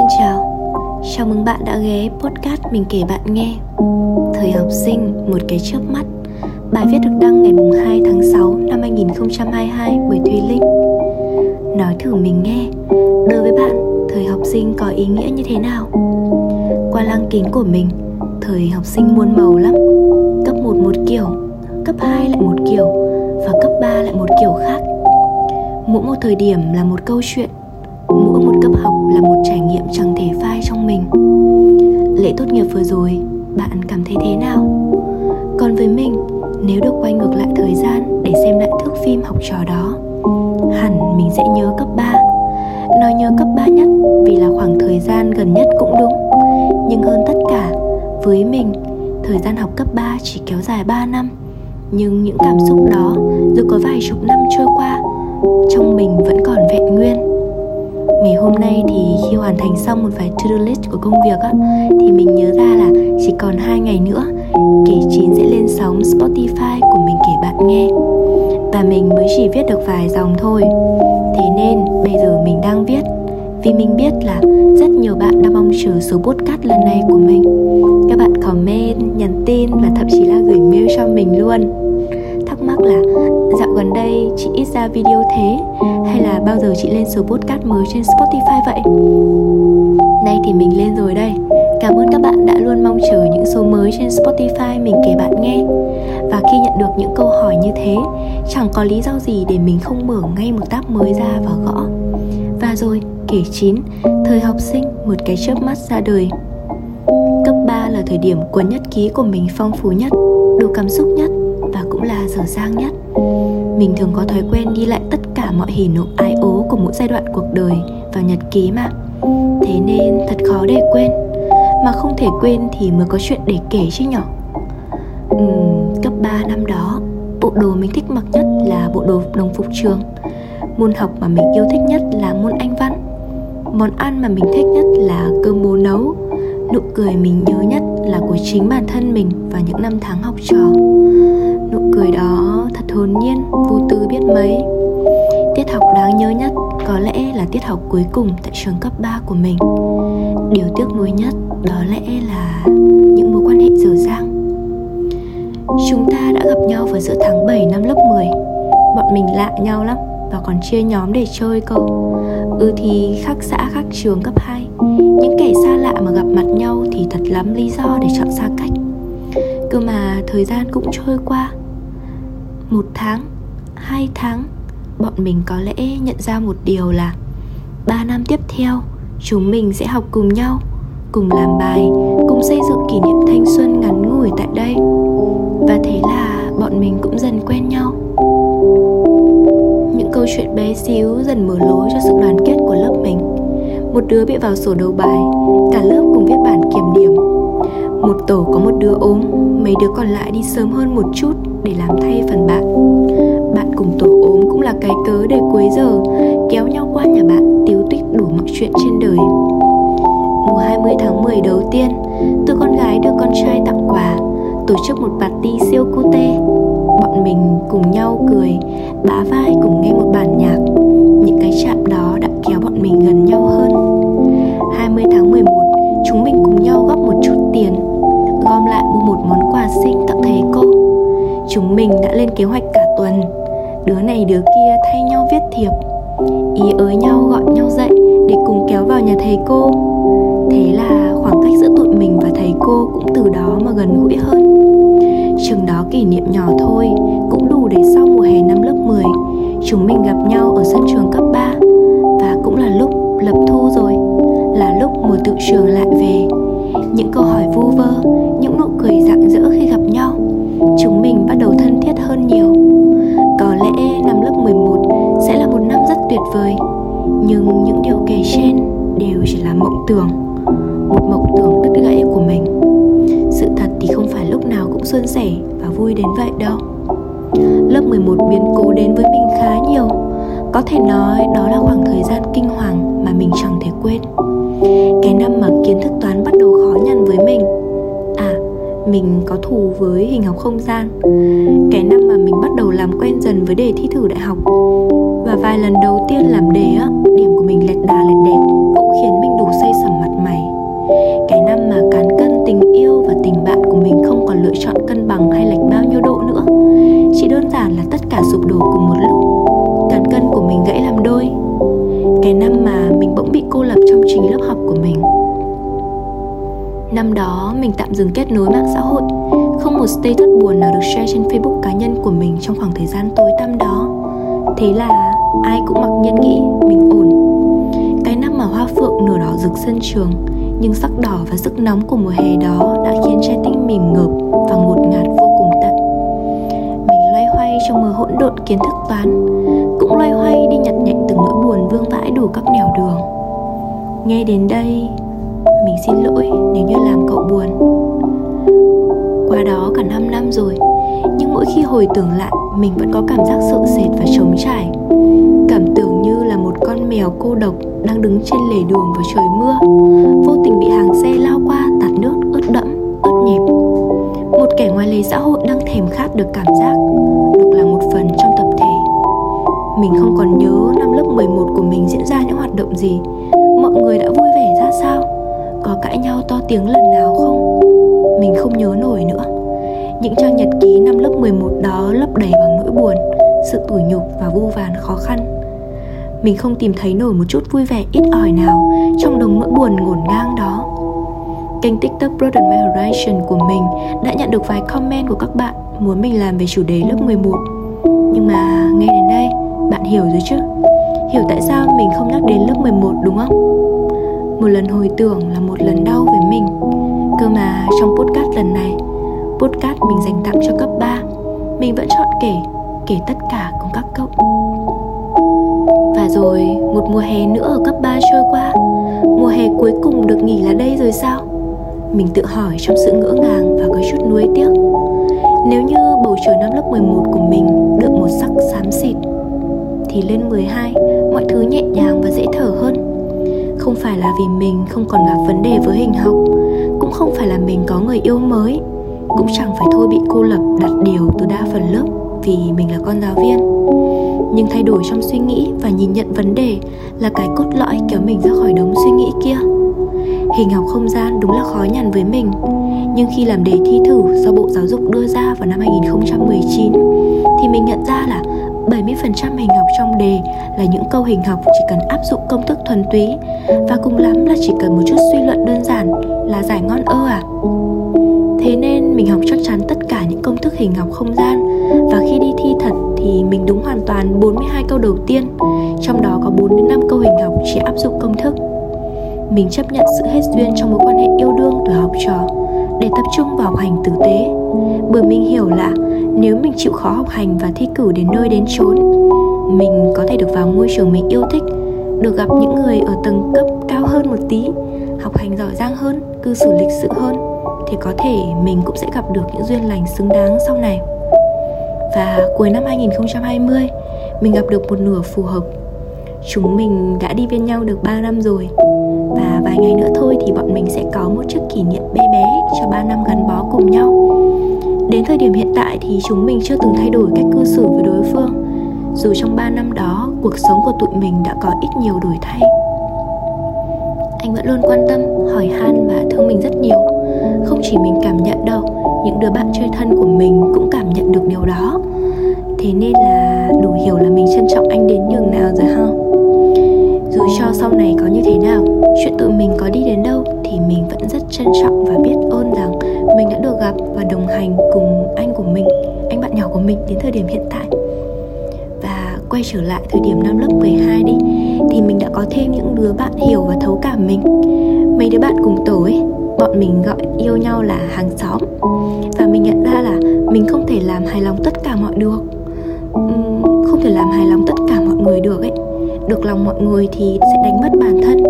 Xin chào, chào mừng bạn đã ghé podcast mình kể bạn nghe. Thời học sinh, một cái chớp mắt. Bài viết được đăng ngày 2 tháng 6 năm 2022 bởi Thùy Linh. Nói thử mình nghe, đối với bạn, thời học sinh có ý nghĩa như thế nào? Qua lăng kính của mình, thời học sinh muôn màu lắm. Cấp 1 một kiểu, cấp 2 lại một kiểu Và cấp 3 lại một kiểu khác. Mỗi một thời điểm là một câu chuyện là một trải nghiệm chẳng thể phai trong mình. Lễ tốt nghiệp vừa rồi, bạn cảm thấy thế nào? Còn với mình, nếu được quay ngược lại thời gian để xem lại thước phim học trò đó, hẳn mình sẽ nhớ cấp 3 nói nhớ cấp 3 nhất vì là khoảng thời gian gần nhất cũng đúng. Nhưng hơn tất cả, với mình, thời gian học cấp 3 chỉ kéo dài 3 năm. Nhưng những cảm xúc đó dù có vài chục năm trôi qua, trong mình vẫn còn vẹn nguyên ngày hôm nay thì khi hoàn thành xong một vài to-do list của công việc á, thì mình nhớ ra là chỉ còn hai ngày nữa, kể chín sẽ lên sóng Spotify của mình kể bạn nghe. Và mình mới chỉ viết được vài dòng thôi. Thế nên bây giờ mình đang viết, vì mình biết là rất nhiều bạn đang mong chờ số podcast lần này của mình. Các bạn comment, nhắn tin và thậm chí là gửi mail cho mình luôn thắc là dạo gần đây chị ít ra video thế hay là bao giờ chị lên số podcast mới trên Spotify vậy? Nay thì mình lên rồi đây. Cảm ơn các bạn đã luôn mong chờ những số mới trên Spotify mình kể bạn nghe. Và khi nhận được những câu hỏi như thế Chẳng có lý do gì để mình không mở ngay một tab mới ra và gõ. Và rồi, kể chín, thời học sinh một cái chớp mắt ra đời. Cấp 3 là thời điểm cuốn nhật ký của mình phong phú nhất, đủ cảm xúc nhất cũng là dở dang nhất. Mình thường có thói quen ghi lại tất cả mọi hỉ nộ ái ố của mỗi giai đoạn cuộc đời vào nhật ký mà. Thế nên thật khó để quên. Mà không thể quên thì mới có chuyện để kể chứ nhỏ uhm, cấp 3 năm đó bộ đồ mình thích mặc nhất là bộ đồ đồng phục trường. Môn học mà mình yêu thích nhất là môn anh văn. Món ăn mà mình thích nhất là cơm bố nấu. Nụ cười mình nhớ nhất là của chính bản thân mình vào những năm tháng học trò nụ cười đó, thật hồn nhiên, vô tư biết mấy. Tiết học đáng nhớ nhất có lẽ là tiết học cuối cùng tại trường cấp 3 của mình. Điều tiếc nuối nhất đó lẽ là những mối quan hệ dở dang. Chúng ta đã gặp nhau vào giữa tháng 7 năm lớp 10 bọn mình lạ nhau lắm và còn chia nhóm để chơi cơ. Ừ thì khác xã khác trường cấp 2 Những kẻ xa lạ mà gặp mặt nhau thì thật lắm lý do để chọn xa cách. Cơ mà thời gian cũng trôi qua một tháng, hai tháng Bọn mình có lẽ nhận ra một điều là ba năm tiếp theo Chúng mình sẽ học cùng nhau Cùng làm bài Cùng xây dựng kỷ niệm thanh xuân ngắn ngủi tại đây. Và thế là bọn mình cũng dần quen nhau. Những câu chuyện bé xíu dần mở lối cho sự đoàn kết của lớp mình. Một đứa bị vào sổ đầu bài cả lớp cùng viết bản kiểm điểm. Một tổ có một đứa ốm mấy đứa còn lại đi sớm hơn một chút để làm thay phần bạn. Bạn cùng tổ ốm cũng là cái cớ để cuối giờ kéo nhau qua nhà bạn tiếu tích đủ mọi chuyện trên đời. Mùa 20 tháng 10 đầu tiên, tôi con gái được con trai tặng quà, tổ chức một party siêu cute bọn mình cùng nhau cười bá vai cùng nghe một bản nhạc. Những cái chạm đó đã kéo bọn mình gần nhau hơn. 20 tháng 11 chúng mình cùng nhau góp món quà sinh tặng thầy cô. Chúng mình đã lên kế hoạch cả tuần. Đứa này đứa kia thay nhau viết thiệp. Ý ới nhau gọi nhau dậy để cùng kéo vào nhà thầy cô. Thế là khoảng cách giữa tụi mình và thầy cô cũng từ đó mà gần gũi hơn. Chừng đó kỷ niệm nhỏ thôi cũng đủ để sau mùa hè năm lớp 10 chúng mình gặp nhau ở sân trường cấp 3 và cũng là lúc lập thu rồi, là lúc mùa tự trường lại về những câu hỏi vu vơ, những nụ cười rạng rỡ khi gặp nhau, chúng mình bắt đầu thân thiết hơn nhiều. Có lẽ năm lớp 11 sẽ là một năm rất tuyệt vời, nhưng những điều kể trên đều chỉ là mộng tưởng, một mộng tưởng đứt gãy của mình. Sự thật thì không phải lúc nào cũng suôn sẻ và vui đến vậy đâu. Lớp 11 biến cố đến với mình khá nhiều. Có thể nói đó là khoảng thời gian kinh hoàng mà mình chẳng thể quên. Cái năm mà kiến thức toán bắt đầu khó nhằn với mình. À, mình có thù với hình học không gian. Cái năm mà mình bắt đầu làm quen dần với đề thi thử đại học. Và vài lần đầu tiên làm đề á, điểm của mình lẹt đà lẹt đẹt Cũng khiến mình đủ say sẩm mặt mày. Cái năm mà cán cân tình yêu và tình bạn của mình không còn lựa chọn cân bằng hay lệch bao nhiêu độ nữa. Chỉ đơn giản là tất cả sụp đổ cùng một lúc. Trình lớp học của mình. Năm đó, mình tạm dừng kết nối mạng xã hội. Không một status buồn nào được share trên Facebook cá nhân của mình trong khoảng thời gian tối tăm đó. Thế là, ai cũng mặc nhiên nghĩ mình ổn. Cái năm mà hoa phượng nửa đỏ rực sân trường, Nhưng sắc đỏ và sức nóng của mùa hè đó đã khiến trái tim mềm ngợp và ngột ngạt vô cùng tận. Mình loay hoay trong mưa hỗn độn kiến thức toán, Cũng loay hoay đi nhặt nhạnh từng nỗi buồn vương vãi đủ các nẻo đường. Nghe đến đây mình xin lỗi nếu như làm cậu buồn. Qua đó cả 5 năm rồi Nhưng mỗi khi hồi tưởng lại Mình vẫn có cảm giác sợ sệt và trống trải. Cảm tưởng như là một con mèo cô độc Đang đứng trên lề đường vào trời mưa Vô tình bị hàng xe lao qua tạt nước ướt đẫm, ướt nhẹp. Một kẻ ngoài lề xã hội đang thèm khát được cảm giác Được là một phần trong tập thể. Mình không còn nhớ năm lớp 11 của mình diễn ra những hoạt động gì Mọi người đã vui vẻ ra sao? Có cãi nhau to tiếng lần nào không? Mình không nhớ nổi nữa. Những trang nhật ký năm lớp 11 đó lấp đầy bằng nỗi buồn Sự tủi nhục và vô vàn khó khăn. Mình không tìm thấy nổi một chút vui vẻ ít ỏi nào Trong đống nỗi buồn ngổn ngang đó. Kênh tiktok Broaden My Horizon của mình đã nhận được vài comment của các bạn muốn mình làm về chủ đề lớp 11 Nhưng mà nghe đến đây, bạn hiểu rồi chứ? Hiểu tại sao mình không nhắc đến lớp 11 đúng không? một lần hồi tưởng là một lần đau với mình. Cơ mà trong podcast lần này, podcast mình dành tặng cho cấp 3 mình vẫn chọn kể kể tất cả cùng các cậu. Và rồi, một mùa hè nữa ở cấp 3 trôi qua. Mùa hè cuối cùng được nghỉ là đây rồi sao? Mình tự hỏi trong sự ngỡ ngàng và có chút nuối tiếc. Nếu như bầu trời năm lớp 11 của mình được một sắc xám xịt, Thì lên 12 mọi thứ nhẹ nhàng và dễ thở hơn. Không phải là vì mình không còn gặp vấn đề với hình học, cũng không phải là mình có người yêu mới, cũng chẳng phải thôi bị cô lập đặt điều từ đa phần lớp vì mình là con giáo viên. Nhưng thay đổi trong suy nghĩ và nhìn nhận vấn đề là cái cốt lõi kéo mình ra khỏi đống suy nghĩ kia. Hình học không gian đúng là khó nhằn với mình, nhưng khi làm đề thi thử do Bộ Giáo dục đưa ra vào năm 2019 thì mình nhận ra là 70% hình học trong đề là những câu hình học chỉ cần áp dụng công thức thuần túy và cùng lắm là chỉ cần một chút suy luận đơn giản là giải ngon ơ à. Thế nên mình học chắc chắn tất cả những công thức hình học không gian và khi đi thi thật thì mình đúng hoàn toàn 42 câu đầu tiên, trong đó có 4 đến 5 câu hình học chỉ áp dụng công thức. Mình chấp nhận sự hết duyên trong mối quan hệ yêu đương tuổi học trò để tập trung vào học hành tử tế bởi mình hiểu là nếu mình chịu khó học hành và thi cử đến nơi đến chốn, mình có thể được vào môi trường mình yêu thích, được gặp những người ở tầng cấp cao hơn một tí, học hành giỏi giang hơn, cư xử lịch sự hơn, thì có thể mình cũng sẽ gặp được những duyên lành xứng đáng sau này. Và cuối năm 2020 mình gặp được một nửa phù hợp. Chúng mình đã đi bên nhau được 3 năm rồi, và vài ngày nữa thôi thì bọn mình sẽ có một chiếc kỷ niệm bé bé cho 3 năm gắn bó cùng nhau. Đến thời điểm hiện tại thì chúng mình chưa từng thay đổi cách cư xử với đối phương. Dù trong 3 năm đó cuộc sống của tụi mình đã có ít nhiều đổi thay. Anh vẫn luôn quan tâm, hỏi han và thương mình rất nhiều. Không chỉ mình cảm nhận đâu Những đứa bạn chơi thân của mình cũng cảm nhận được điều đó. Thế nên là đủ hiểu là mình trân trọng anh đến nhường nào rồi ha? Dù cho sau này có như thế nào Chuyện tụi mình có đi đến đâu Thì mình vẫn rất trân trọng và biết ơn gặp và đồng hành cùng anh của mình, Anh bạn nhỏ của mình đến thời điểm hiện tại. Và quay trở lại thời điểm năm lớp 12 đi, Thì mình đã có thêm những đứa bạn hiểu và thấu cảm mình. Mấy đứa bạn cùng tổ ấy, Bọn mình gọi yêu nhau là hàng xóm. Và mình nhận ra là mình không thể làm hài lòng tất cả mọi được. Không thể làm hài lòng tất cả mọi người được ấy. Được lòng mọi người thì sẽ đánh mất bản thân.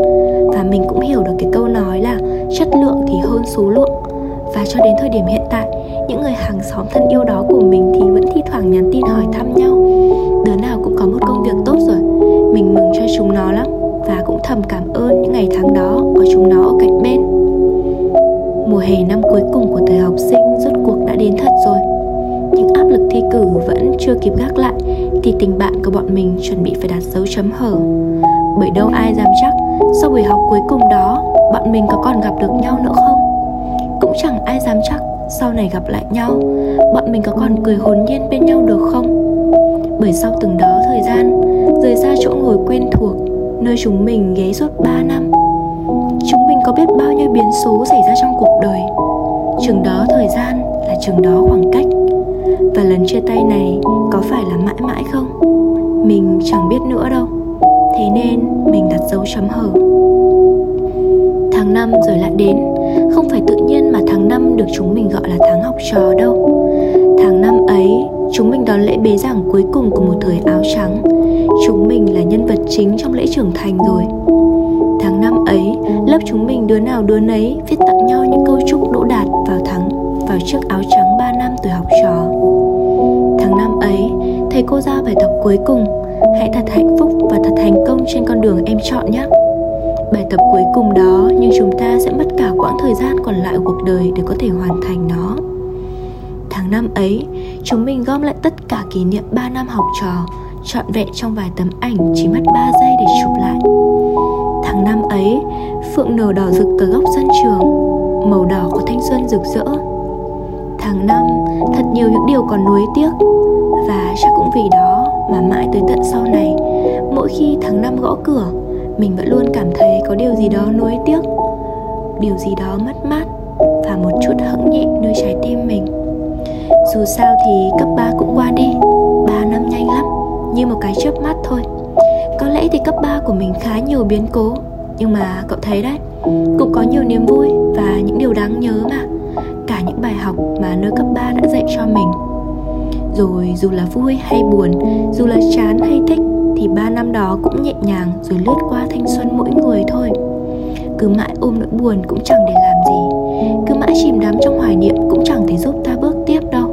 Và mình cũng hiểu được cái câu nói là chất lượng thì hơn số lượng và cho đến thời điểm hiện tại, những người hàng xóm thân yêu đó của mình thì vẫn thi thoảng nhắn tin hỏi thăm nhau. Đứa nào cũng có một công việc tốt rồi, mình mừng cho chúng nó lắm và cũng thầm cảm ơn những ngày tháng đó có chúng nó ở cạnh bên. Mùa hè năm cuối cùng của thời học sinh rốt cuộc đã đến thật rồi. Những áp lực thi cử vẫn chưa kịp gác lại thì tình bạn của bọn mình chuẩn bị phải đặt dấu chấm hở. Bởi đâu ai dám chắc, sau buổi học cuối cùng đó, bọn mình có còn gặp được nhau nữa không? Chẳng ai dám chắc sau này gặp lại nhau, bọn mình có còn cười hồn nhiên bên nhau được không? Bởi sau từng đó thời gian, rời xa chỗ ngồi quen thuộc, nơi chúng mình ghé suốt 3 năm, chúng mình có biết bao nhiêu biến số xảy ra trong cuộc đời. Chừng đó thời gian là chừng đó khoảng cách. Và lần chia tay này có phải là mãi mãi không? Mình chẳng biết nữa đâu. Thế nên mình đặt dấu chấm hở. Tháng năm rồi lại đến không phải tự nhiên mà tháng năm được chúng mình gọi là tháng học trò đâu. Tháng năm ấy, chúng mình đón lễ bế giảng cuối cùng của một thời áo trắng. Chúng mình là nhân vật chính trong lễ trưởng thành rồi. Tháng năm ấy, lớp chúng mình đứa nào đứa nấy viết tặng nhau những câu chúc đỗ đạt vào tháng, vào chiếc áo trắng 3 năm tuổi học trò. Tháng năm ấy, thầy cô ra bài tập cuối cùng. Hãy thật hạnh phúc và thật thành công trên con đường em chọn nhé bài tập cuối cùng đó, nhưng chúng ta sẽ mất cả quãng thời gian còn lại của cuộc đời để có thể hoàn thành nó. Tháng năm ấy, chúng mình gom lại tất cả kỷ niệm 3 năm học trò, trọn vẹn trong vài tấm ảnh chỉ mất 3 giây để chụp lại. Tháng năm ấy, phượng nở đỏ rực từ góc sân trường, màu đỏ của thanh xuân rực rỡ. Tháng năm, thật nhiều những điều còn nuối tiếc, và chắc cũng vì đó mà mãi tới tận sau này, mỗi khi tháng năm gõ cửa mình vẫn luôn cảm thấy có điều gì đó nuối tiếc, điều gì đó mất mát và một chút hững nhẹ nơi trái tim mình. Dù sao thì cấp 3 cũng qua đi 3 năm nhanh lắm, Như một cái chớp mắt thôi. Có lẽ thì cấp 3 của mình khá nhiều biến cố, Nhưng mà cậu thấy đấy, Cũng có nhiều niềm vui và những điều đáng nhớ mà. Cả những bài học mà nơi cấp 3 đã dạy cho mình. Rồi dù là vui hay buồn, Dù là chán hay thích thì ba năm đó cũng nhẹ nhàng Rồi lướt qua thanh xuân mỗi người thôi. Cứ mãi ôm nỗi buồn cũng chẳng để làm gì. Cứ mãi chìm đắm trong hoài niệm cũng chẳng thể giúp ta bước tiếp đâu.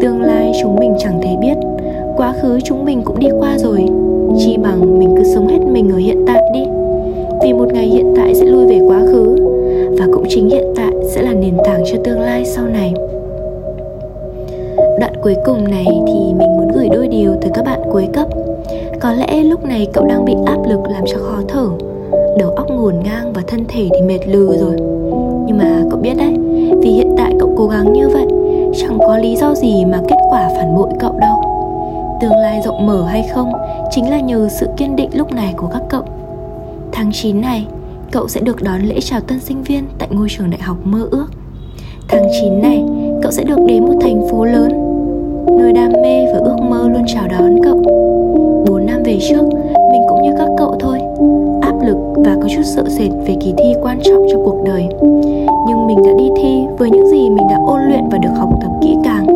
Tương lai chúng mình chẳng thể biết. Quá khứ chúng mình cũng đi qua rồi. Chi bằng mình cứ sống hết mình ở hiện tại đi. Vì một ngày hiện tại sẽ lui về quá khứ, và cũng chính hiện tại sẽ là nền tảng cho tương lai sau này. Đoạn cuối cùng này thì mình muốn gửi đôi điều tới các bạn cuối cấp có lẽ lúc này cậu đang bị áp lực làm cho khó thở. Đầu óc ngổn ngang và thân thể thì mệt lừ rồi. Nhưng mà cậu biết đấy, vì hiện tại cậu cố gắng như vậy, chẳng có lý do gì mà kết quả phản bội cậu đâu. Tương lai rộng mở hay không chính là nhờ sự kiên định lúc này của các cậu. Tháng 9 này, cậu sẽ được đón lễ chào tân sinh viên tại ngôi trường đại học mơ ước. Tháng 9 này, cậu sẽ được đến một thành phố lớn. Nơi đam mê và ước mơ luôn chào đón cậu về trước, mình cũng như các cậu thôi. Áp lực và có chút sợ sệt về kỳ thi quan trọng trong cuộc đời. Nhưng mình đã đi thi với những gì mình đã ôn luyện và được học tập kỹ càng.